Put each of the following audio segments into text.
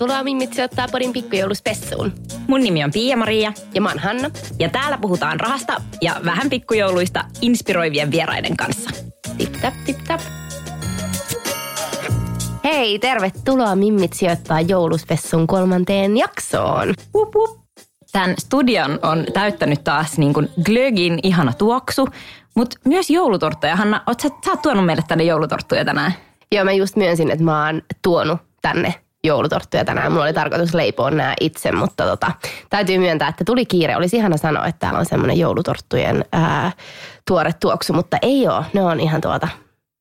Tervetuloa Mimmit sijoittaa podin pikkujouluspessuun. Mun nimi on Pia-Maria Ja mä oon Hanna. ja täällä puhutaan rahasta ja vähän pikkujouluista inspiroivien vieraiden kanssa. Tip tap, tip tap. Hei, tervetuloa Mimmit sijoittaa jouluspessun kolmanteen jaksoon. Wup, wup. Tämän studion on täyttänyt taas niin kuin glögin ihana tuoksu, mutta myös joulutorttuja. Hanna, oot sä, sä oot tuonut meille tänne joulutorttuja tänään. Joo, mä just myönsin, että mä oon tuonut tänne joulutorttuja tänään. Mulla oli tarkoitus leipoa nämä itse, mutta tota, täytyy myöntää, että tuli kiire. Olisi ihana sanoa, että täällä on semmoinen joulutorttujen ää, tuore tuoksu, mutta ei ole. Ne on ihan tuolta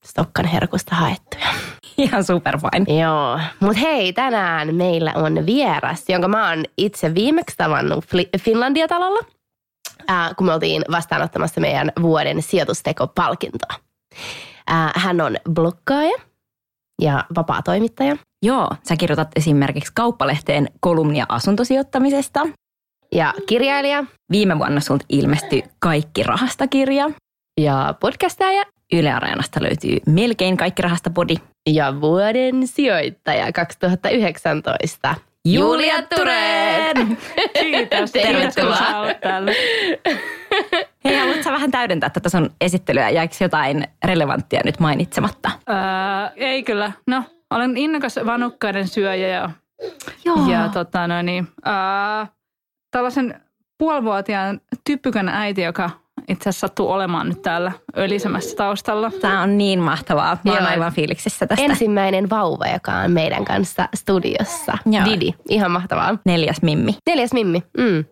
Stokkan herkusta haettuja. Ihan super fine. Joo, mutta hei, tänään meillä on vieras, jonka mä oon itse viimeksi tavannut Fli- Finlandia-talolla, ää, kun me oltiin vastaanottamassa meidän vuoden sijoitusteko-palkintoa. Ää, hän on blokkaaja ja vapaa toimittaja. Joo, sä kirjoitat esimerkiksi kauppalehteen kolumnia asuntosijoittamisesta. Ja kirjailija Viime vuonna sulta ilmestyi Kaikki rahasta-kirja. ja podcastaja Yle Areenasta löytyy melkein Kaikki rahasta podi. ja vuoden sijoittaja 2019. Julia Tureen! Kiitos. Tervetuloa. Hei, haluatko sä vähän täydentää tätä sun esittelyä? Jäikö jotain relevanttia nyt mainitsematta? Öö, ei kyllä. No, olen innokas vanukkaiden syöjä ja, Joo. ja tota, no niin, öö, tällaisen puolivuotiaan typpykän äiti, joka itse asiassa sattuu olemaan nyt täällä ölisemässä taustalla. Tämä on niin mahtavaa. Mä oon aivan fiiliksissä tästä. Ensimmäinen vauva, joka on meidän kanssa studiossa. Joo. Didi, ihan mahtavaa. Neljäs Mimmi. Neljäs Mimmi. Mm.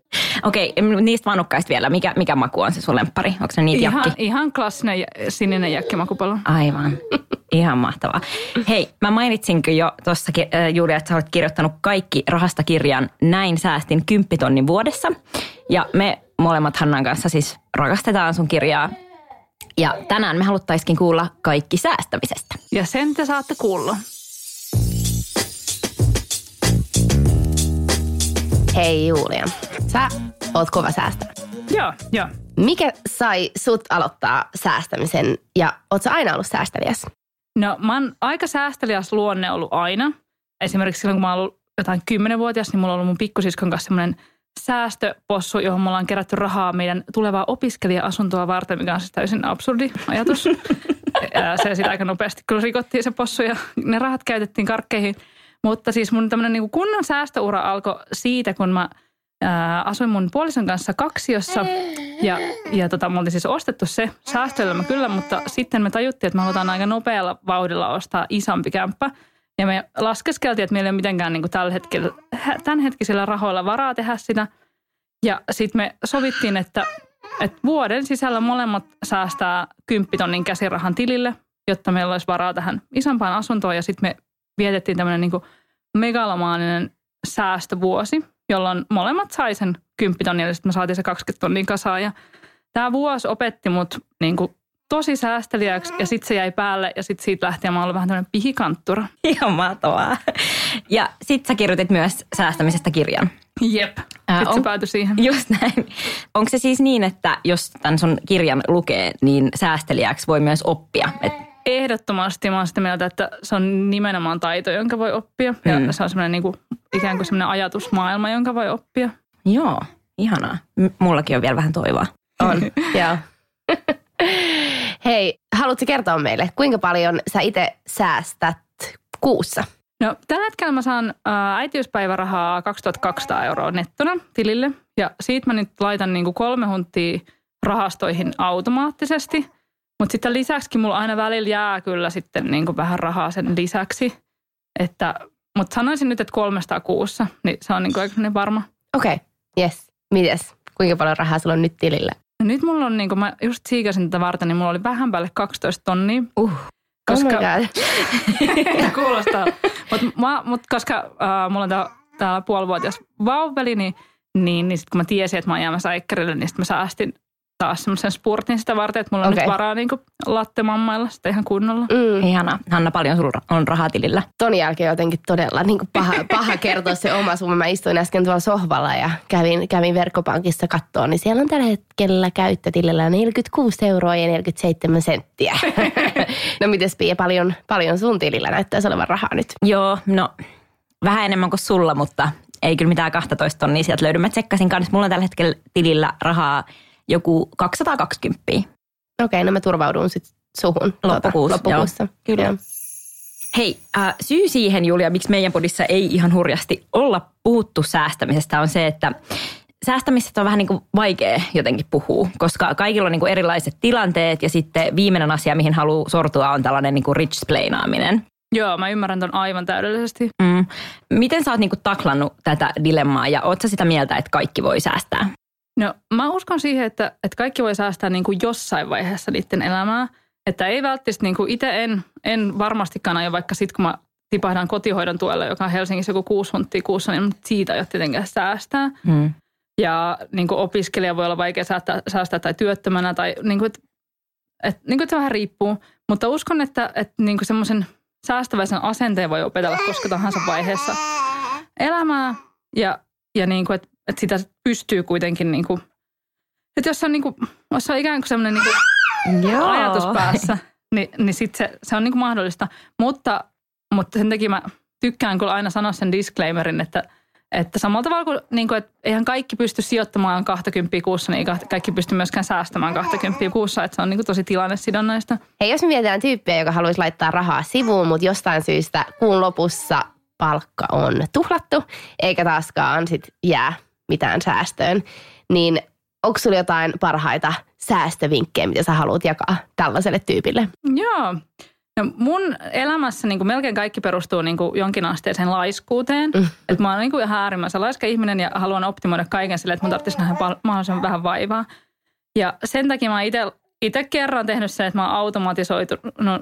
Okei, m- niistä vanukkaista vielä. Mikä, mikä maku on se sun lemppari? Onko se niitä Ihan, jakki? ihan klassinen sininen jäkkimakupallo. Aivan. Ihan mahtavaa. Hei, mä mainitsinkin jo tuossa Julia, että sä olet kirjoittanut kaikki rahasta kirjan Näin säästin kymppitonnin vuodessa. Ja me molemmat Hannan kanssa siis rakastetaan sun kirjaa. Ja tänään me haluttaisikin kuulla kaikki säästämisestä. Ja sen te saatte kuulla. Hei Julia, sä oot kova säästäjä. Joo, joo. Mikä sai sut aloittaa säästämisen ja oot sä aina ollut säästäliäs? No mä oon aika säästeliäs luonne ollut aina. Esimerkiksi silloin, kun mä oon ollut jotain kymmenenvuotias, niin mulla on ollut mun pikkusiskon kanssa semmoinen säästöpossu, johon me ollaan kerätty rahaa meidän tulevaa opiskelija-asuntoa varten, mikä on siis täysin absurdi ajatus. Ja se sitten aika nopeasti kyllä rikottiin se possu ja ne rahat käytettiin karkkeihin. Mutta siis mun tämmöinen niin kunnon säästöura alkoi siitä, kun mä ää, asuin mun puolison kanssa kaksiossa. Ja, ja tota, me oltiin siis ostettu se säästöelämä kyllä, mutta sitten me tajuttiin, että me halutaan aika nopealla vauhdilla ostaa isompi kämppä. Ja me laskeskeltiin, että meillä ei ole mitenkään niin kuin tällä hetkellä, tämänhetkisillä rahoilla varaa tehdä sitä. Ja sitten me sovittiin, että, että vuoden sisällä molemmat säästää kymppitonnin käsirahan tilille, jotta meillä olisi varaa tähän isompaan asuntoon. Ja sitten me vietettiin tämmöinen niin megalomaaninen säästövuosi, jolloin molemmat sai sen kymppitonnin ja sitten me saatiin se 20 tonnin kasaan. Ja tämä vuosi opetti mut niin kuin tosi säästeliäksi ja sitten se jäi päälle ja sitten siitä lähtien mä oon ollut vähän tämmöinen pihikanttura. Ihan mahtavaa. Ja sit sä kirjoitit myös säästämisestä kirjan. Jep. Ää, Sitten se on- päätyi siihen. Just näin. Onko se siis niin, että jos tämän sun kirjan lukee, niin säästelijäksi voi myös oppia? Et ehdottomasti mä oon sitä mieltä, että se on nimenomaan taito, jonka voi oppia. Ja Mm. se on semmoinen niin kuin, ikään kuin semmoinen ajatusmaailma, jonka voi oppia. Joo, ihanaa. M- mullakin on vielä vähän toivoa. On, joo. Hei, haluatko kertoa meille, kuinka paljon sä itse säästät kuussa? No, tällä hetkellä mä saan ää, äitiyspäivärahaa 2200 euroa nettona tilille. Ja siitä mä nyt laitan niin kuin kolme huntia rahastoihin automaattisesti. Mutta sitten lisäksi mulla aina välillä jää kyllä sitten niin kuin vähän rahaa sen lisäksi. Että, mutta sanoisin nyt, että 300 kuussa, niin se on niin kuin aika varma. Okei, okay. yes. Mites? Kuinka paljon rahaa sulla on nyt tilillä? No nyt mulla on, niin kuin mä just siikasin tätä varten, niin mulla oli vähän päälle 12 tonnia. Uh. Koska, Oh my God. Kuulostaa. Mutta mut koska äh, mulla on tää, täällä puolivuotias vauveli, niin, niin, niin sitten kun mä tiesin, että mä oon jäämässä äikkärille, niin sitten mä säästin taas semmoisen spurtin sitä varten, että mulla on Okei. nyt varaa niin lattemammailla sitä ihan kunnolla. Mm. Ihana. Hanna, paljon sulla on rahaa tilillä? Ton jälkeen jotenkin todella niin kuin paha, paha kertoa se oma summa. Mä istuin äsken tuolla sohvalla ja kävin, kävin verkkopankissa kattoon, niin siellä on tällä hetkellä käyttötilillä 46 euroa ja 47 senttiä. no mites Pia, paljon, paljon sun tilillä näyttäisi olevan rahaa nyt? Joo, no vähän enemmän kuin sulla, mutta ei kyllä mitään 12 tonnia sieltä löydy. Mä tsekkasin kanssa, mulla on tällä hetkellä tilillä rahaa joku 220. Okei, no mä turvaudun sitten suhun. Loppukuussa, loppukuussa. joo. Kyllä. Joo. Hei, äh, syy siihen Julia, miksi meidän podissa ei ihan hurjasti olla puhuttu säästämisestä on se, että säästämisestä on vähän niin kuin vaikea jotenkin puhua, koska kaikilla on niin kuin erilaiset tilanteet ja sitten viimeinen asia, mihin haluaa sortua on tällainen niin kuin rich splainaaminen. Joo, mä ymmärrän ton aivan täydellisesti. Mm. Miten sä oot niin kuin taklannut tätä dilemmaa ja oot sä sitä mieltä, että kaikki voi säästää? No mä uskon siihen, että, että kaikki voi säästää niin kuin jossain vaiheessa niiden elämää. Että ei välttämättä, niin kuin itse en, en varmastikaan aio, vaikka sitten kun mä tipahdan kotihoidon tuelle, joka on Helsingissä joku kuusi hunttia kuussa, niin siitä ei ole tietenkään säästää. Mm. Ja niin kuin opiskelija voi olla vaikea säästää, säästää tai työttömänä tai niin kuin, että, että, niin kuin, että se vähän riippuu. Mutta uskon, että, että niin kuin semmoisen säästäväisen asenteen voi opetella koska tahansa vaiheessa elämää. Ja, ja niin kuin, että, että sitä pystyy kuitenkin, niin kuin, että jos on, niin kuin, jos on ikään kuin semmoinen niin kuin Joo. ajatus päässä, niin, niin sit se, se on niin kuin mahdollista. Mutta, mutta sen takia mä tykkään kyllä aina sanoa sen disclaimerin, että, että samalla tavalla kuin, niin kuin että eihän kaikki pysty sijoittamaan 20 kuussa, niin ei kaikki pysty myöskään säästämään 20 kuussa, että se on niin kuin tosi tilannesidonnaista. Hei, jos me mietitään tyyppiä, joka haluaisi laittaa rahaa sivuun, mutta jostain syystä kuun lopussa palkka on tuhlattu, eikä taaskaan sit jää mitään säästöön, niin onko sulla jotain parhaita säästövinkkejä, mitä sä haluat jakaa tällaiselle tyypille? Joo. No mun elämässä niin kuin melkein kaikki perustuu niin kuin jonkinasteiseen laiskuuteen. Mm. Et mä oon niin kuin ihan äärimmäisen laiska ihminen ja haluan optimoida kaiken sille, että mun tarvitsisi nähdä mahdollisimman vähän vaivaa. Ja sen takia mä itse kerran tehnyt se, että mä oon automatisoitu, no,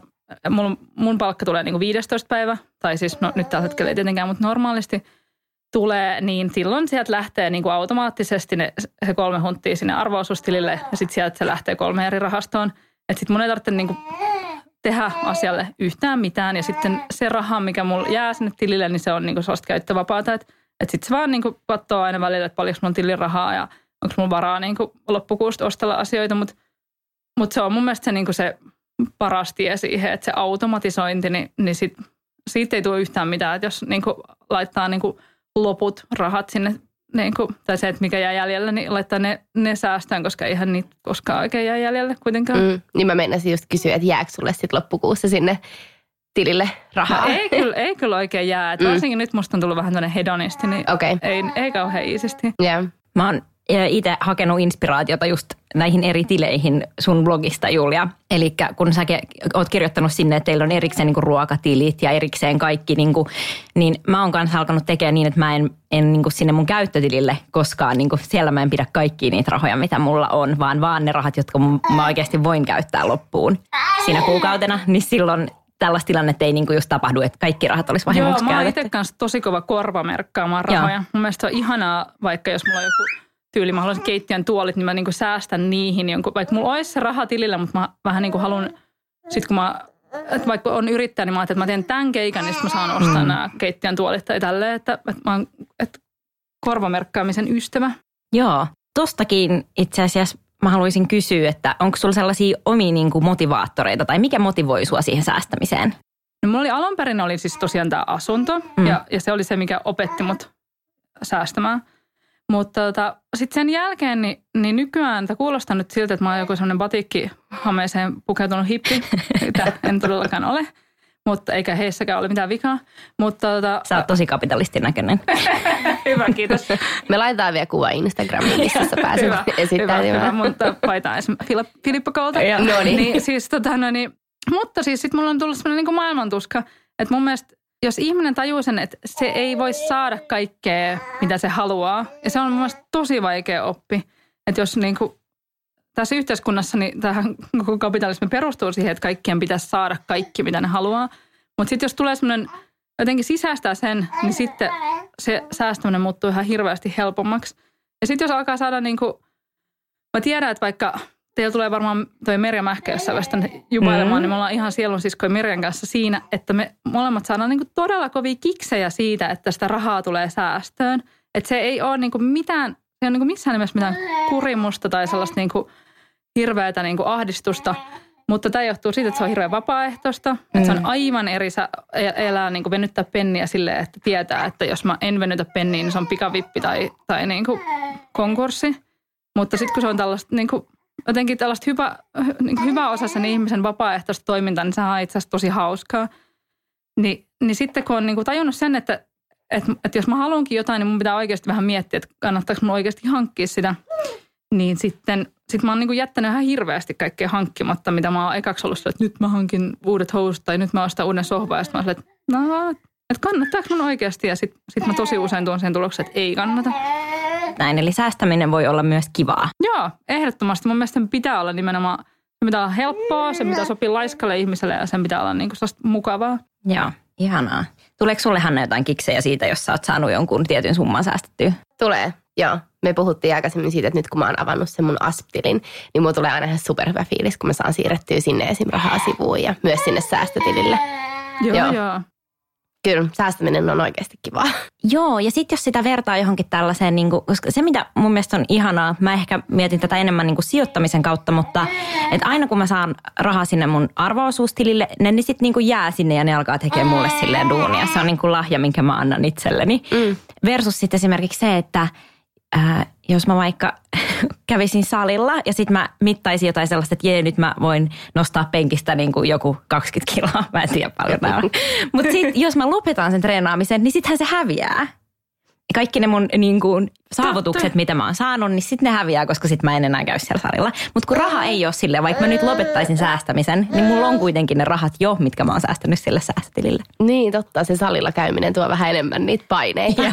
mun, mun palkka tulee niin kuin 15 päivä, tai siis no, nyt tällä hetkellä ei tietenkään, mutta normaalisti tulee, niin silloin sieltä lähtee niin kuin automaattisesti ne, se kolme hunttia sinne arvoosuustilille ja sitten sieltä se lähtee kolme eri rahastoon. Että sitten mun ei tarvitse niin kuin tehdä asialle yhtään mitään ja sitten se raha, mikä mulla jää sinne tilille, niin se on niin kuin sellaista käyttövapaata. Että et sitten se vaan niin katsoo aina välillä, että paljonko on tilin rahaa ja onko mulla varaa niin kuin loppukuusta ostella asioita, mutta mut se on mun mielestä se, niin kuin se paras tie siihen, että se automatisointi, niin, niin sit, siitä ei tule yhtään mitään. Että jos niin kuin laittaa niin kuin loput rahat sinne, niin kuin, tai se, että mikä jää jäljelle, niin laittaa ne, ne säästöön, koska eihän niitä koskaan oikein jää jäljelle kuitenkaan. Mm, niin mä meinasin just kysyä, että jääkö sulle sitten loppukuussa sinne tilille rahaa? No, ei, kyllä, ei kyllä oikein jää. Et Mm. varsinkin nyt musta on tullut vähän tämmöinen hedonisti, niin okay. ei, ei kauhean iisisti. yeah. Mä oon itse hakenut inspiraatiota just näihin eri tileihin sun blogista, Julia. Eli kun sä oot kirjoittanut sinne, että teillä on erikseen niin ruokatilit ja erikseen kaikki, niin, kuin, niin mä oon kanssa alkanut tekemään niin, että mä en, en niin kuin sinne mun käyttötilille koskaan, niin siellä mä en pidä kaikkia niitä rahoja, mitä mulla on, vaan vaan ne rahat, jotka mä oikeasti voin käyttää loppuun siinä kuukautena, niin silloin tällaista tilannetta ei niin kuin just tapahdu, että kaikki rahat olisi Joo, vahingoksi mä oon itse kanssa tosi kova korvamerkkaamaan Joo. rahoja. Mun mielestä se on ihanaa, vaikka jos mulla on joku tyyli, mä haluaisin keittiön tuolit, niin mä niinku säästän niihin. Jonkun, vaikka mulla olisi se raha tilillä, mutta mä vähän niin kuin haluan, sit kun mä, että vaikka on yrittäjä, niin mä ajattelin, että mä teen tämän keikan, niin sitten mä saan ostaa mm. nämä keittiön tuolit tai tälleen, että, että mä oon että korvamerkkaamisen ystävä. Joo, tostakin itse asiassa mä haluaisin kysyä, että onko sulla sellaisia omia niin kuin motivaattoreita tai mikä motivoi sua siihen säästämiseen? No mulla oli alun perin oli siis tosiaan tämä asunto mm. ja, ja se oli se, mikä opetti mut säästämään. Mutta tota, sitten sen jälkeen, niin, niin nykyään tämä kuulostaa nyt siltä, että mä oon joku sellainen batikki-hameeseen pukeutunut hippi, mitä en todellakaan ole. Mutta eikä heissäkään ole mitään vikaa. Mutta tota, Sä oot tosi kapitalistin näköinen. hyvä, kiitos. Me laitetaan vielä kuva Instagramiin, missä sä pääset hyvä, hyvä, esittämään. hyvä, mutta paitaan esimerkiksi Filip- Filippo Kolta. No niin. niin. siis, tota, no niin, mutta siis sit mulla on tullut sellainen niin maailmantuska, että mun mielestä jos ihminen tajuu sen, että se ei voi saada kaikkea, mitä se haluaa, ja se on mun mielestä tosi vaikea oppi, että jos niin kuin, tässä yhteiskunnassa niin tähän koko kapitalismi perustuu siihen, että kaikkien pitäisi saada kaikki, mitä ne haluaa. Mutta sitten jos tulee semmoinen, jotenkin sisäistää sen, niin sitten se säästäminen muuttuu ihan hirveästi helpommaksi. Ja sitten jos alkaa saada niin kuin, mä tiedän, että vaikka teillä tulee varmaan toi Merja Mähkä jossain vaiheessa tänne jubailemaan, mm. niin me ollaan ihan sielun siskoja Merjan kanssa siinä, että me molemmat saadaan niin todella kovia kiksejä siitä, että sitä rahaa tulee säästöön. Että se ei ole niin mitään, se ei ole niin missään nimessä mitään kurimusta tai sellaista niin hirveätä niin ahdistusta. Mutta tämä johtuu siitä, että se on hirveän vapaaehtoista. Että se on aivan eri sä elää niin kuin venyttää penniä silleen, että tietää, että jos mä en venytä penniä, niin se on pikavippi tai, tai niin kuin konkurssi. Mutta sitten kun se on tällaista niin kuin, jotenkin tällaista hyvä, niin hyvä osa sen ihmisen vapaaehtoista toimintaa, niin sehän on itse asiassa tosi hauskaa. Ni, niin sitten kun on niin kuin tajunnut sen, että, että, että jos mä haluankin jotain, niin mun pitää oikeasti vähän miettiä, että kannattaako mun oikeasti hankkia sitä. Niin sitten sit mä oon niin kuin jättänyt ihan hirveästi kaikkea hankkimatta, mitä mä oon ekaksi ollut sillä, että nyt mä hankin uudet housut tai nyt mä ostan uuden sohvan. Ja sitten mä oon että no, että kannattaako mun oikeasti? Ja sitten sit mä tosi usein tuon sen tuloksen, että ei kannata. Näin, eli säästäminen voi olla myös kivaa. Joo, ehdottomasti. Mun mielestä pitää olla nimenomaan, se pitää olla helppoa, se pitää sopia laiskalle ihmiselle ja sen pitää olla niin kuin mukavaa. Joo, ihanaa. Tuleeko sulle Hanna jotain kiksejä siitä, jos sä oot saanut jonkun tietyn summan säästettyä? Tulee, joo. Me puhuttiin aikaisemmin siitä, että nyt kun mä oon avannut sen mun asptilin, niin mulla tulee aina ihan superhyvä fiilis, kun mä saan siirrettyä sinne esim. rahaa sivuun ja myös sinne säästötilille. Joo, Joo. joo. Kyllä, säästäminen on oikeasti kivaa. Joo, ja sitten jos sitä vertaa johonkin tällaiseen, niin kuin, koska se mitä mun mielestä on ihanaa, mä ehkä mietin tätä enemmän niin kuin sijoittamisen kautta, mutta että aina kun mä saan rahaa sinne mun arvoosuustilille, ne, ne sitten niin kuin jää sinne ja ne alkaa tekemään mulle silleen duunia. Se on niin kuin lahja, minkä mä annan itselleni. Mm. Versus sitten esimerkiksi se, että ää, jos mä vaikka kävisin salilla ja sitten mä mittaisin jotain sellaista, että jee, nyt mä voin nostaa penkistä niin kuin joku 20 kiloa. Mä en tiedä paljon tää on. Mutta sitten jos mä lopetan sen treenaamisen, niin sittenhän se häviää. Kaikki ne mun niin kuin, saavutukset, Totta. mitä mä oon saanut, niin sitten ne häviää, koska sitten mä en enää käy siellä salilla. Mutta kun raha ei ole silleen, vaikka mä nyt lopettaisin säästämisen, niin mulla on kuitenkin ne rahat jo, mitkä mä oon säästänyt sille säästötilille. Niin, totta. Se salilla käyminen tuo vähän enemmän niitä paineita.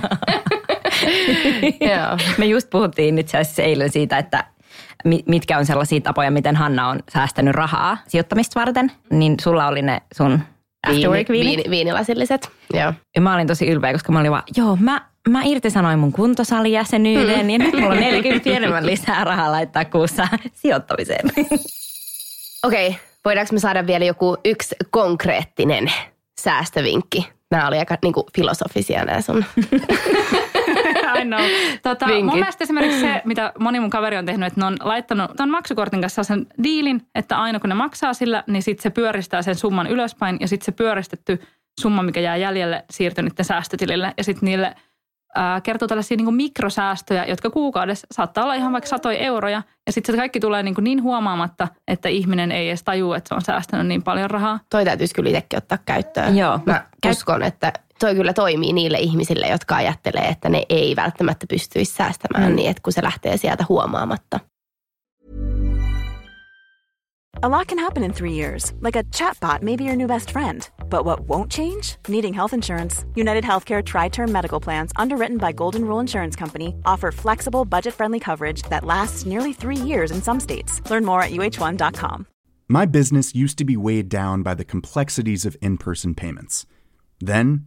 Me just puhuttiin itse asiassa eilen siitä, että mi- mitkä on sellaisia tapoja, miten Hanna on säästänyt rahaa sijoittamista varten. Niin sulla oli ne sun afterwork Viini, viini, viinilasilliset. Joo. Ja mä olin tosi ylpeä, koska mä olin vaan, joo, mä, mä irtisanoin mun kuntosalijäsenyyden ja nyt mulla on 40 enemmän lisää rahaa laittaa kuussa sijoittamiseen. Okei, okay, voidaanko me saada vielä joku yksi konkreettinen säästövinkki? Nämä oli aika niin kuin, filosofisia nämä sun. I know. Tota, Vinkit. mun mielestä esimerkiksi se, mitä moni mun kaveri on tehnyt, että ne on laittanut ton maksukortin kanssa sen diilin, että aina kun ne maksaa sillä, niin sitten se pyöristää sen summan ylöspäin ja sitten se pyöristetty summa, mikä jää jäljelle, siirtyy niiden säästötilille ja sitten niille ää, kertoo tällaisia niin mikrosäästöjä, jotka kuukaudessa saattaa olla ihan vaikka satoja euroja ja sitten se kaikki tulee niin, niin huomaamatta, että ihminen ei edes tajua, että se on säästänyt niin paljon rahaa. Toi täytyisi kyllä itsekin ottaa käyttöön. Joo. Mä Käy- uskon, että toi kyllä toimii niille ihmisille, jotka ajattelee, että ne ei välttämättä pystyisi säästämään Mm. niin, että kun se lähtee sieltä huomaamatta. A lot can happen in three years, like a chatbot may be your new best friend. But what won't change? Needing health insurance. United Healthcare Tri Term Medical Plans, underwritten by Golden Rule Insurance Company, offer flexible, budget friendly coverage that lasts nearly three years in some states. Learn more at uh1.com. My business used to be weighed down by the complexities of in person payments. Then,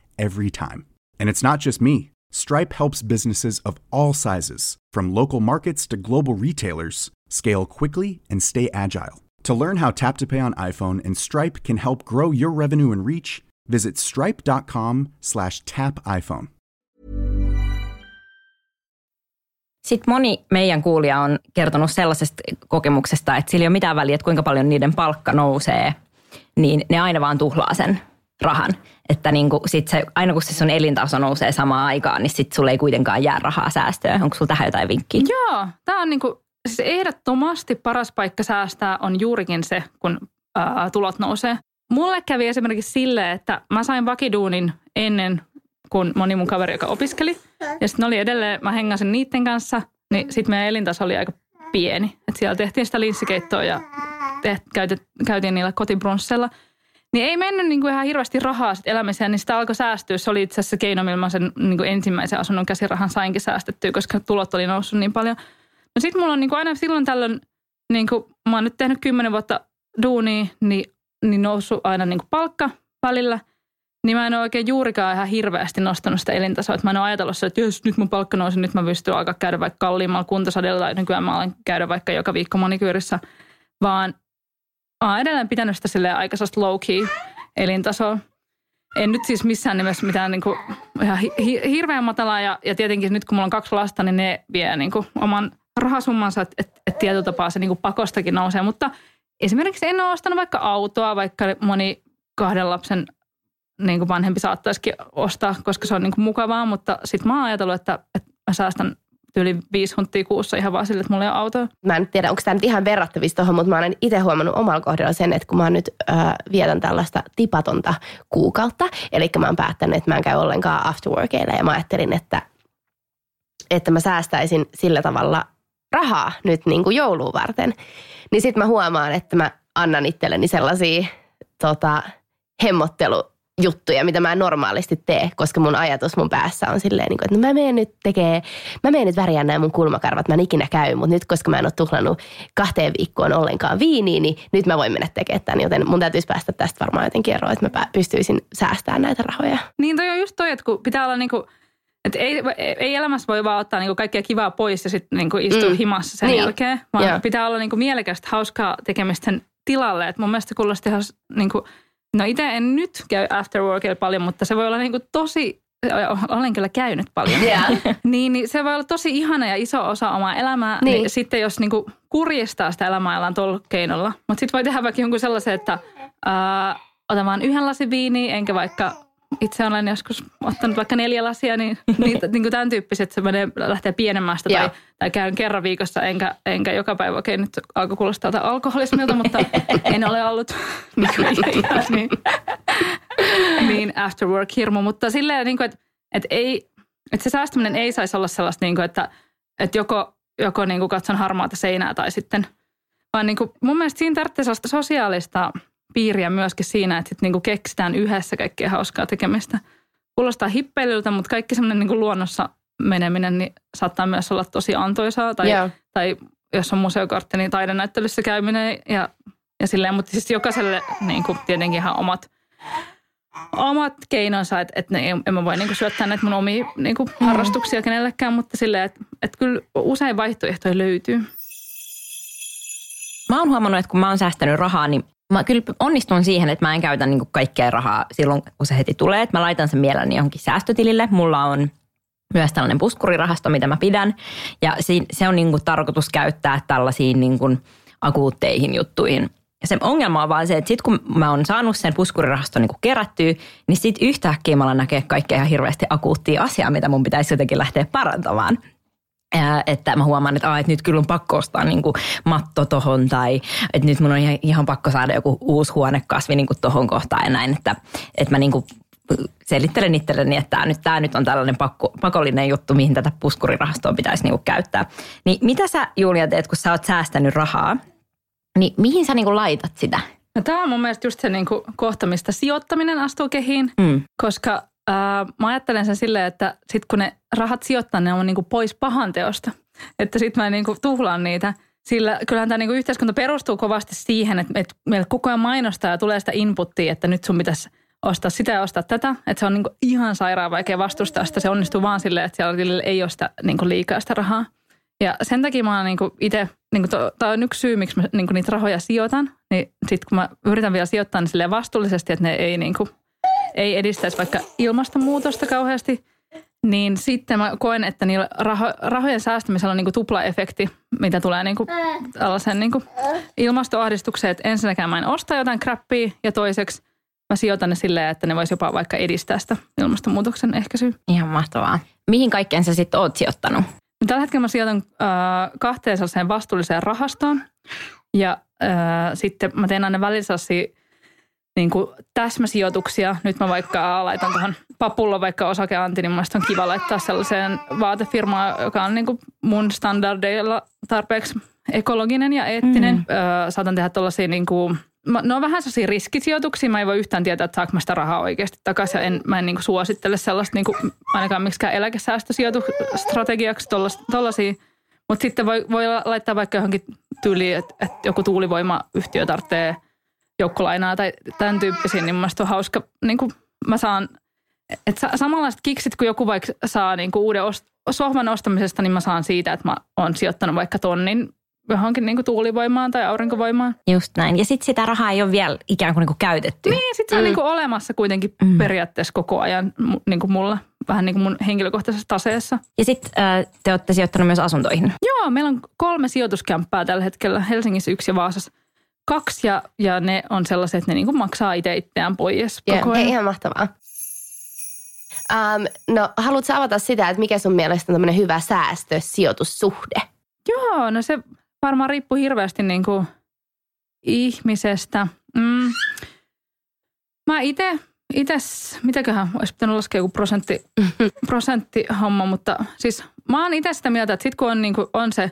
every time. And it's not just me. Stripe helps businesses of all sizes, from local markets to global retailers, scale quickly and stay agile. To learn how Tap to Pay on iPhone and Stripe can help grow your revenue and reach, visit stripe.com slash tap iPhone. Sitten moni meidän kuulija on kertonut sellaisesta kokemuksesta, että sillä ei ole mitään väliä, että kuinka paljon niiden palkka nousee, niin ne aina vaan tuhlaa sen rahan. Että niin kuin sit se, aina kun se sun elintaso nousee samaan aikaan, niin sitten sulle ei kuitenkaan jää rahaa säästöön. Onko sulla tähän jotain vinkkiä? Joo, tämä on niinku, siis ehdottomasti paras paikka säästää on juurikin se, kun ää, tulot nousee. Mulle kävi esimerkiksi sille, että mä sain vakiduunin ennen kuin moni mun kaveri, joka opiskeli. Ja sitten oli edelleen, mä hengasin niiden kanssa, niin sitten meidän elintaso oli aika pieni. Et siellä tehtiin sitä linssikeittoa ja teht, käytet, käytiin niillä kotibrunssilla. Niin ei mennyt niin kuin ihan hirveästi rahaa sit elämiseen, niin sitä alkoi säästyä. Se oli itse asiassa keino, millä mä sen niin kuin ensimmäisen asunnon käsirahan sainkin säästettyä, koska tulot oli noussut niin paljon. No sit mulla on niin kuin aina silloin tällöin, niin kuin mä oon nyt tehnyt kymmenen vuotta duunia, niin, niin noussut aina niin kuin palkka välillä – niin mä en ole oikein juurikaan ihan hirveästi nostanut sitä elintasoa. Että mä en ole ajatellut sitä, että jos nyt mun palkka nousi, nyt mä pystyn alkaa käydä vaikka kalliimmalla kuntosadella tai nykyään mä olen käydä vaikka joka viikko monikyyrissä. Vaan mä oon edelleen pitänyt sitä silleen aika low key elintasoa. En nyt siis missään nimessä mitään niin kuin ihan hi- hirveän matalaa ja, ja tietenkin nyt kun mulla on kaksi lasta, niin ne vie niin kuin oman rahasummansa, että et, et tietyllä tapaa se niin kuin pakostakin nousee. Mutta esimerkiksi en ole ostanut vaikka autoa, vaikka moni kahden lapsen niin kuin vanhempi saattaisikin ostaa, koska se on niin kuin mukavaa, mutta sitten mä oon ajatellut, että, että mä säästän yli viisi hunttia kuussa ihan vaan sille, että mulla ei ole autoa. Mä en tiedä, onko tämä nyt ihan verrattavissa tuohon, mutta mä olen itse huomannut omalla kohdalla sen, että kun mä nyt äh, vietän tällaista tipatonta kuukautta, eli mä oon päättänyt, että mä en käy ollenkaan afterworkeilla ja mä ajattelin, että, että mä säästäisin sillä tavalla rahaa nyt niin kuin jouluun varten. Niin sitten mä huomaan, että mä annan itselleni sellaisia tota, hemmottelu juttuja, mitä mä en normaalisti tee, koska mun ajatus mun päässä on silleen, niin kuin, että no mä menen nyt tekee, mä menen nyt värjään nämä mun kulmakarvat, mä en ikinä käy, mutta nyt koska mä en ole tuhlannut kahteen viikkoon ollenkaan viiniin, niin nyt mä voin mennä tekemään tämän, joten mun täytyisi päästä tästä varmaan jotenkin eroon, että mä pystyisin säästämään näitä rahoja. Niin toi on just toi, että kun pitää olla niin kuin et ei, ei elämässä voi vaan ottaa niinku kaikkea kivaa pois ja sitten niinku istua mm. himassa sen niin. jälkeen, vaan yeah. pitää olla niinku mielekästä, hauskaa tekemistä sen tilalle. Et mun mielestä kuulosti ihan niinku, No itse en nyt käy afterworkilla paljon, mutta se voi olla niin kuin tosi, olen kyllä käynyt paljon. Yeah. niin, niin se voi olla tosi ihana ja iso osa omaa elämää. Niin. niin sitten jos niin kuin kurjistaa sitä elämää tuolla keinolla. Mutta sitten voi tehdä vaikka jonkun sellaisen, että ää, otan vaan yhden lasin viiniä, enkä vaikka itse olen joskus ottanut vaikka neljä lasia, niin, niin, niin kuin tämän tyyppiset, että se menee, lähtee pienemmästä tai, tai käyn kerran viikossa, enkä, enkä joka päivä, okei nyt alkoi kuulostaa alkoholismilta, mutta en ole ollut niin, niin, niin after work hirmu, mutta silleen, niin kuin, että, että, ei, että se säästäminen ei saisi olla sellaista, niin kuin, että, että joko, joko niin kuin katson harmaata seinää tai sitten, vaan niin kuin, mun mielestä siinä tarvitsee sellaista sosiaalista – piiriä myöskin siinä, että sit niinku keksitään yhdessä kaikkea hauskaa tekemistä. Kuulostaa hippeilyltä, mutta kaikki semmoinen niinku luonnossa meneminen niin saattaa myös olla tosi antoisaa. Tai, yeah. tai jos on museokortti, niin taidenäyttelyssä käyminen ja, ja silleen. Mutta siis jokaiselle niin kuin tietenkin ihan omat, omat keinonsa, että, että ne, en mä voi niin kuin syöttää näitä mun omia niin kuin harrastuksia kenellekään, mutta silleen, että, että kyllä usein vaihtoehtoja löytyy. Mä oon huomannut, että kun mä oon säästänyt rahaa, niin mä kyllä onnistun siihen, että mä en käytä niin kaikkea rahaa silloin, kun se heti tulee. Että mä laitan sen mielelläni johonkin säästötilille. Mulla on myös tällainen puskurirahasto, mitä mä pidän. Ja se on niin tarkoitus käyttää tällaisiin niin kuin akuutteihin juttuihin. Ja se ongelma on vaan se, että sitten kun mä oon saanut sen puskurirahaston niin kerättyä, niin sitten yhtäkkiä mä alan näkee kaikkea ihan hirveästi akuuttia asiaa, mitä mun pitäisi jotenkin lähteä parantamaan että mä huomaan, että, aa, että nyt kyllä on pakko ostaa niin kuin matto tohon tai että nyt mun on ihan, ihan pakko saada joku uusi huonekasvi niin kuin tohon kohtaan ja näin, että, että mä niin kuin selittelen itselleni, että tämä nyt, tämä nyt on tällainen pakko, pakollinen juttu, mihin tätä puskurirahastoa pitäisi niin kuin käyttää. Niin mitä sä Julia teet, kun sä oot säästänyt rahaa, niin mihin sä niin kuin laitat sitä? No, tämä on mun mielestä just se niin kuin kohta, mistä sijoittaminen astuu kehiin, mm. koska Ää, mä ajattelen sen silleen, että sit kun ne rahat sijoittaa, ne on niinku pois pahan teosta. Että sit mä niinku tuhlaan niitä. Sillä kyllähän tämä niinku yhteiskunta perustuu kovasti siihen, että, että meillä koko ajan mainostaa ja tulee sitä inputtia, että nyt sun pitäisi ostaa sitä ja ostaa tätä. Että se on niinku ihan sairaan vaikea vastustaa sitä. Se onnistuu vaan silleen, että siellä ei ole sitä niinku liikaa sitä rahaa. Ja sen takia mä oon niinku itse, niinku tämä on yksi syy, miksi mä niinku niitä rahoja sijoitan. Niin sitten kun mä yritän vielä sijoittaa niin vastuullisesti, että ne ei, niinku, ei edistäisi vaikka ilmastonmuutosta kauheasti – niin sitten mä koen, että niillä raho, rahojen säästämisellä on niinku tuplaefekti, mitä tulee niinku tällaisen niinku ilmastoahdistukseen. Että ensinnäkään mä en osta jotain crappia ja toiseksi mä sijoitan ne silleen, että ne voisi jopa vaikka edistää sitä ilmastonmuutoksen ehkäisyä. Ihan mahtavaa. Mihin kaikkeen sä sitten oot sijoittanut? Tällä hetkellä mä sijoitan äh, kahteen sellaiseen vastuulliseen rahastoon. Ja äh, sitten mä teen aina välillä sellaisia niin kuin täsmäsijoituksia. Nyt mä vaikka laitan tuohon papulla vaikka osakeanti, niin on kiva laittaa sellaiseen vaatefirmaan, joka on niin kuin mun standardeilla tarpeeksi ekologinen ja eettinen. Mm. Öö, saatan tehdä tuollaisia niin kuin, ne on vähän sellaisia riskisijoituksia. Mä en voi yhtään tietää, että saanko mä sitä rahaa oikeasti takaisin. En, mä en niin kuin suosittele sellaista niin kuin, ainakaan miksikään eläkesäästösijoitustrategiaksi tuollaisia. Mutta sitten voi, voi laittaa vaikka johonkin tyyliin, että, että joku tuulivoimayhtiö tarvitsee – joukkolainaa tai tämän tyyppisiä, niin mielestäni on hauska, niin kuin mä saan, että samanlaiset kiksit, kun joku vaikka saa niin kuin uuden ost- sohvan ostamisesta, niin mä saan siitä, että mä oon sijoittanut vaikka tonnin johonkin niin kuin tuulivoimaan tai aurinkovoimaan. Just näin. Ja sitten sitä rahaa ei ole vielä ikään kuin, niin kuin käytetty. Niin, sitten se on mm. niin kuin olemassa kuitenkin mm. periaatteessa koko ajan niin kuin mulla, vähän niin kuin mun henkilökohtaisessa taseessa. Ja sitten äh, te olette sijoittanut myös asuntoihin. Joo, meillä on kolme sijoituskämppää tällä hetkellä Helsingissä yksi ja Vaasassa kaksi ja, ja ne on sellaiset, että ne niinku maksaa itse itseään pois koko ajan. ihan mahtavaa. Um, no, haluatko avata sitä, että mikä sun mielestä on tämmöinen hyvä säästösijoitussuhde? Joo, no se varmaan riippuu hirveästi niinku ihmisestä. Mm. Mä itse, ites, mitäköhän, olisi pitänyt laskea joku prosentti, prosenttihomma, mutta siis mä oon itse sitä mieltä, että sit kun on, niinku, on se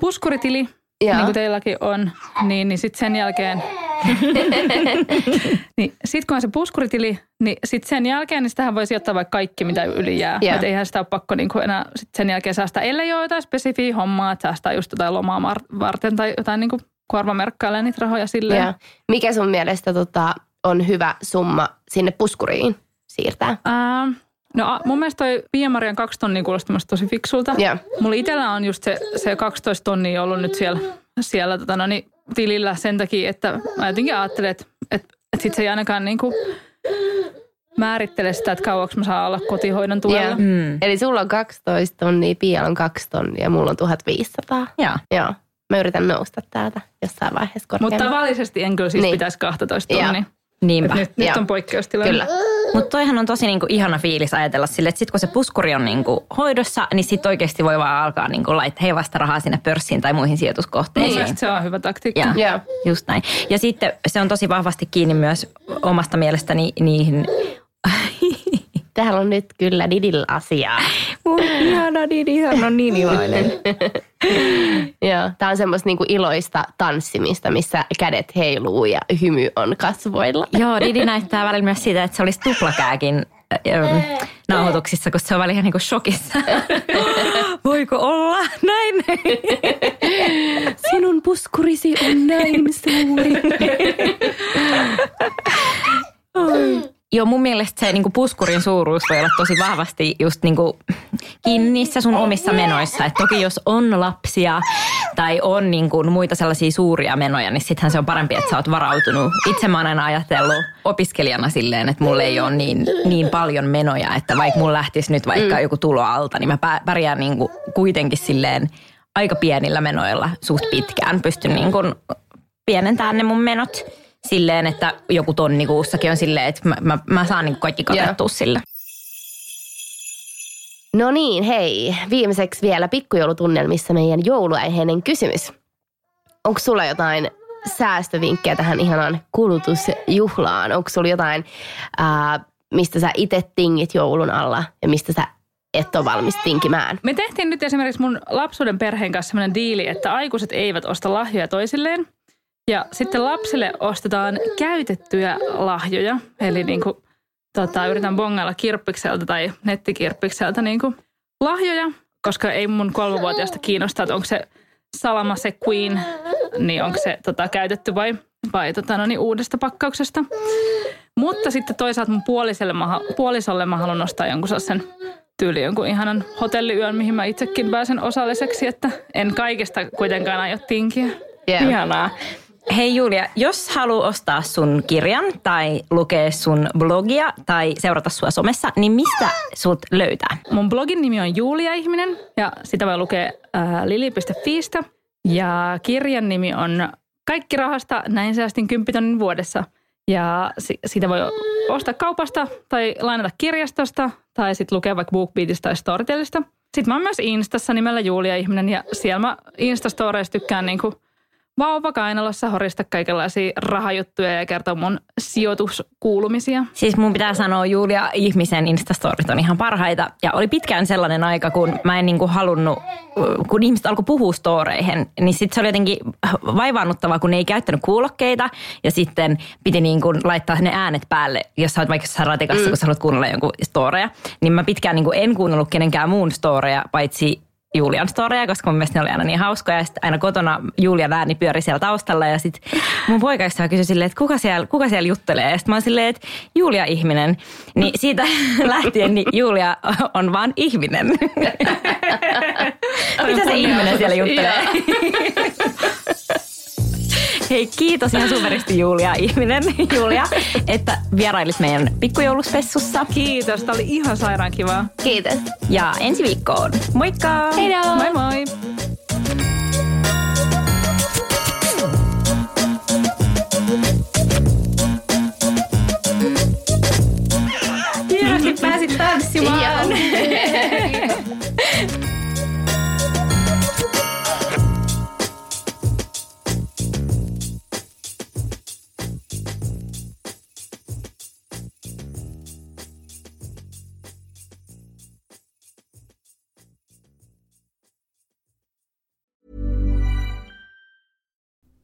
puskuritili, Joo. niin kuin teilläkin on, niin, niin sitten sen jälkeen, niin sitten kun on se puskuritili, niin sitten sen jälkeen niin sitähän voi sijoittaa vaikka kaikki, mitä yli jää. Että eihän sitä ole pakko niin kuin enää sit sen jälkeen säästää, ellei ole jotain spesifiä hommaa, että säästää just jotain lomaa varten tai jotain niin kuin korvamerkkailee niitä rahoja silleen. Ja. Mikä sun mielestä tota, on hyvä summa sinne puskuriin siirtää? Ähm, No mun mielestä toi Pia-Marian kaksi tonnia kuulostaa tosi fiksulta. Yeah. Mulla itsellä on just se, se 12 tonnia ollut nyt siellä, siellä tota, no niin, tilillä sen takia, että mä jotenkin ajattelen, että, että, että sit se ei ainakaan niinku määrittele sitä, että kauaksi mä saan olla kotihoidon tuella. Yeah. Mm. Eli sulla on 12 tonnia, Pia on 2 tonnia ja mulla on 1500. Yeah. Joo. Mä yritän nousta täältä jossain vaiheessa korkeammin. Mutta tavallisesti en kyllä siis niin. pitäisi 12 tonnia. Yeah. Niinpä. Nyt, nyt on poikkeustilanne. Kyllä. Mutta toihan on tosi niinku ihana fiilis ajatella sille, että sitten kun se puskuri on niinku hoidossa, niin sitten oikeasti voi vaan alkaa niinku laittaa heivasta rahaa sinne pörssiin tai muihin sijoituskohteisiin. Niin, se on hyvä taktiikka. Ja, yeah. just näin. Ja sitten se on tosi vahvasti kiinni myös omasta mielestäni niihin Täällä on nyt kyllä Didillä asiaa. Mun ihana Didi, hän on niin iloinen. Joo, tää on semmoista niinku iloista tanssimista, missä kädet heiluu ja hymy on kasvoilla. Joo, Didi näyttää välillä myös siitä, että se olisi tuplakääkin ähm, nauhoituksissa, kun se on välillä niinku shokissa. Voiko olla näin? Sinun puskurisi on näin suuri. Joo, mun mielestä se niin puskurin suuruus voi olla tosi vahvasti just niin kuin kiinni niissä sun omissa menoissa. Et toki jos on lapsia tai on niin kuin muita sellaisia suuria menoja, niin sittenhän se on parempi, että sä oot varautunut. Itse mä oon aina ajatellut opiskelijana silleen, että mulla ei ole niin, niin paljon menoja, että vaikka mulla lähtisi nyt vaikka mm. joku tulo alta, niin mä pärjään niin kuin kuitenkin silleen aika pienillä menoilla suht pitkään. Pystyn niin kuin pienentämään ne mun menot silleen, että joku tonni kuussakin on silleen, että mä, mä, mä saan niin kaikki katettua yeah. sillä. No niin, hei. Viimeiseksi vielä pikkujoulutunnelmissa meidän jouluaiheinen kysymys. Onko sulla jotain säästövinkkejä tähän ihanan kulutusjuhlaan? Onko sulla jotain, ää, mistä sä itse tingit joulun alla ja mistä sä et ole valmis tinkimään? Me tehtiin nyt esimerkiksi mun lapsuuden perheen kanssa sellainen diili, että aikuiset eivät osta lahjoja toisilleen. Ja sitten lapsille ostetaan käytettyjä lahjoja. Eli niin kuin, tota, yritän bongailla kirppikseltä tai nettikirppikseltä niin kuin lahjoja, koska ei mun kolmevuotiaasta kiinnosta, että onko se Salama se Queen, niin onko se tota, käytetty vai, vai tota, no niin, uudesta pakkauksesta. Mutta sitten toisaalta mun puoliselle mä, puolisolle mä haluan nostaa jonkun sen tyyli jonkun ihanan hotelliyön, mihin mä itsekin pääsen osalliseksi, että en kaikesta kuitenkaan aio tinkiä. Yeah. Ihanaa. Hei Julia, jos haluaa ostaa sun kirjan tai lukea sun blogia tai seurata sua somessa, niin mistä sut löytää? Mun blogin nimi on Julia Ihminen ja sitä voi lukea äh, lili.fiistä. Ja kirjan nimi on Kaikki rahasta, näin säästin 10 tonnin vuodessa. Ja si- siitä voi ostaa kaupasta tai lainata kirjastosta tai sitten lukea vaikka BookBeatista tai Storytelista. Sitten mä oon myös Instassa nimellä Julia Ihminen ja siellä mä Instastoreissa tykkään niinku – vauva kainalossa horista kaikenlaisia rahajuttuja ja kertoa mun sijoituskuulumisia. Siis mun pitää sanoa, Julia, ihmisen instastorit on ihan parhaita. Ja oli pitkään sellainen aika, kun mä en niinku halunnut, kun ihmiset alkoi puhua storeihin, niin sitten se oli jotenkin vaivaannuttavaa, kun ne ei käyttänyt kuulokkeita. Ja sitten piti niinku laittaa ne äänet päälle, jos sä oot vaikka ratikassa, mm. kun sä haluat kuunnella jonkun storeja. Niin mä pitkään niinku en kuunnellut kenenkään muun storeja, paitsi Julian storeja, koska mun mielestä ne oli aina niin hauskoja. Ja sitten aina kotona Julia ääni pyöri siellä taustalla ja sitten mun poikaystävä kysyi silleen, että kuka siellä, kuka siellä juttelee? Ja sitten mä oon silleen, että Julia ihminen. Niin siitä lähtien niin Julia on vaan ihminen. Mitä se ihminen siellä juttelee? Hei, kiitos ihan superisti Julia, ihminen Julia, että vierailit meidän pikkujouluspessussa. Kiitos, tämä oli ihan sairaan kivaa. Kiitos. Ja ensi viikkoon. Moikka! Heidoo! Moi moi! Hienosti pääsit tanssimaan.